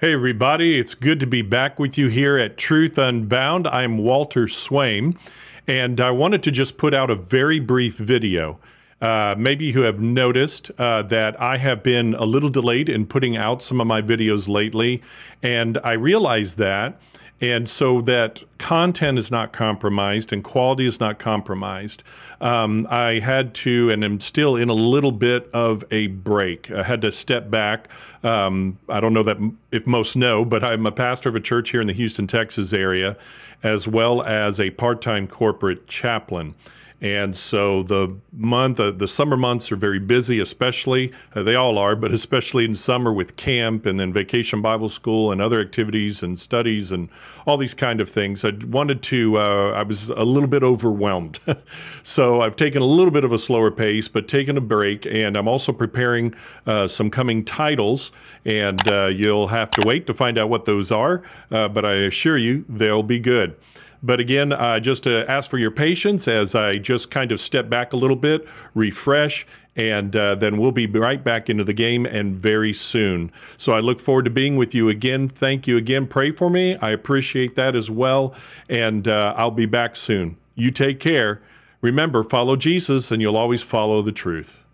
Hey, everybody, it's good to be back with you here at Truth Unbound. I'm Walter Swaim, and I wanted to just put out a very brief video. Uh, maybe you have noticed uh, that I have been a little delayed in putting out some of my videos lately, and I realize that and so that content is not compromised and quality is not compromised. Um, I had to, and I'm still in a little bit of a break. I had to step back. Um, I don't know that if most know, but I'm a pastor of a church here in the Houston, Texas area, as well as a part time corporate chaplain. And so the month, uh, the summer months are very busy, especially, uh, they all are, but especially in summer with camp and then vacation Bible school and other activities and studies and all these kind of things. I wanted to, uh, I was a little bit overwhelmed. so I've taken a little bit of a slower pace, but taken a break. And I'm also preparing uh, some coming titles. And uh, you'll have to wait to find out what those are. Uh, but I assure you, they'll be good. But again, uh, just to ask for your patience as I just kind of step back a little bit, refresh, and uh, then we'll be right back into the game and very soon. So I look forward to being with you again. Thank you again. Pray for me. I appreciate that as well. And uh, I'll be back soon. You take care. Remember, follow Jesus, and you'll always follow the truth.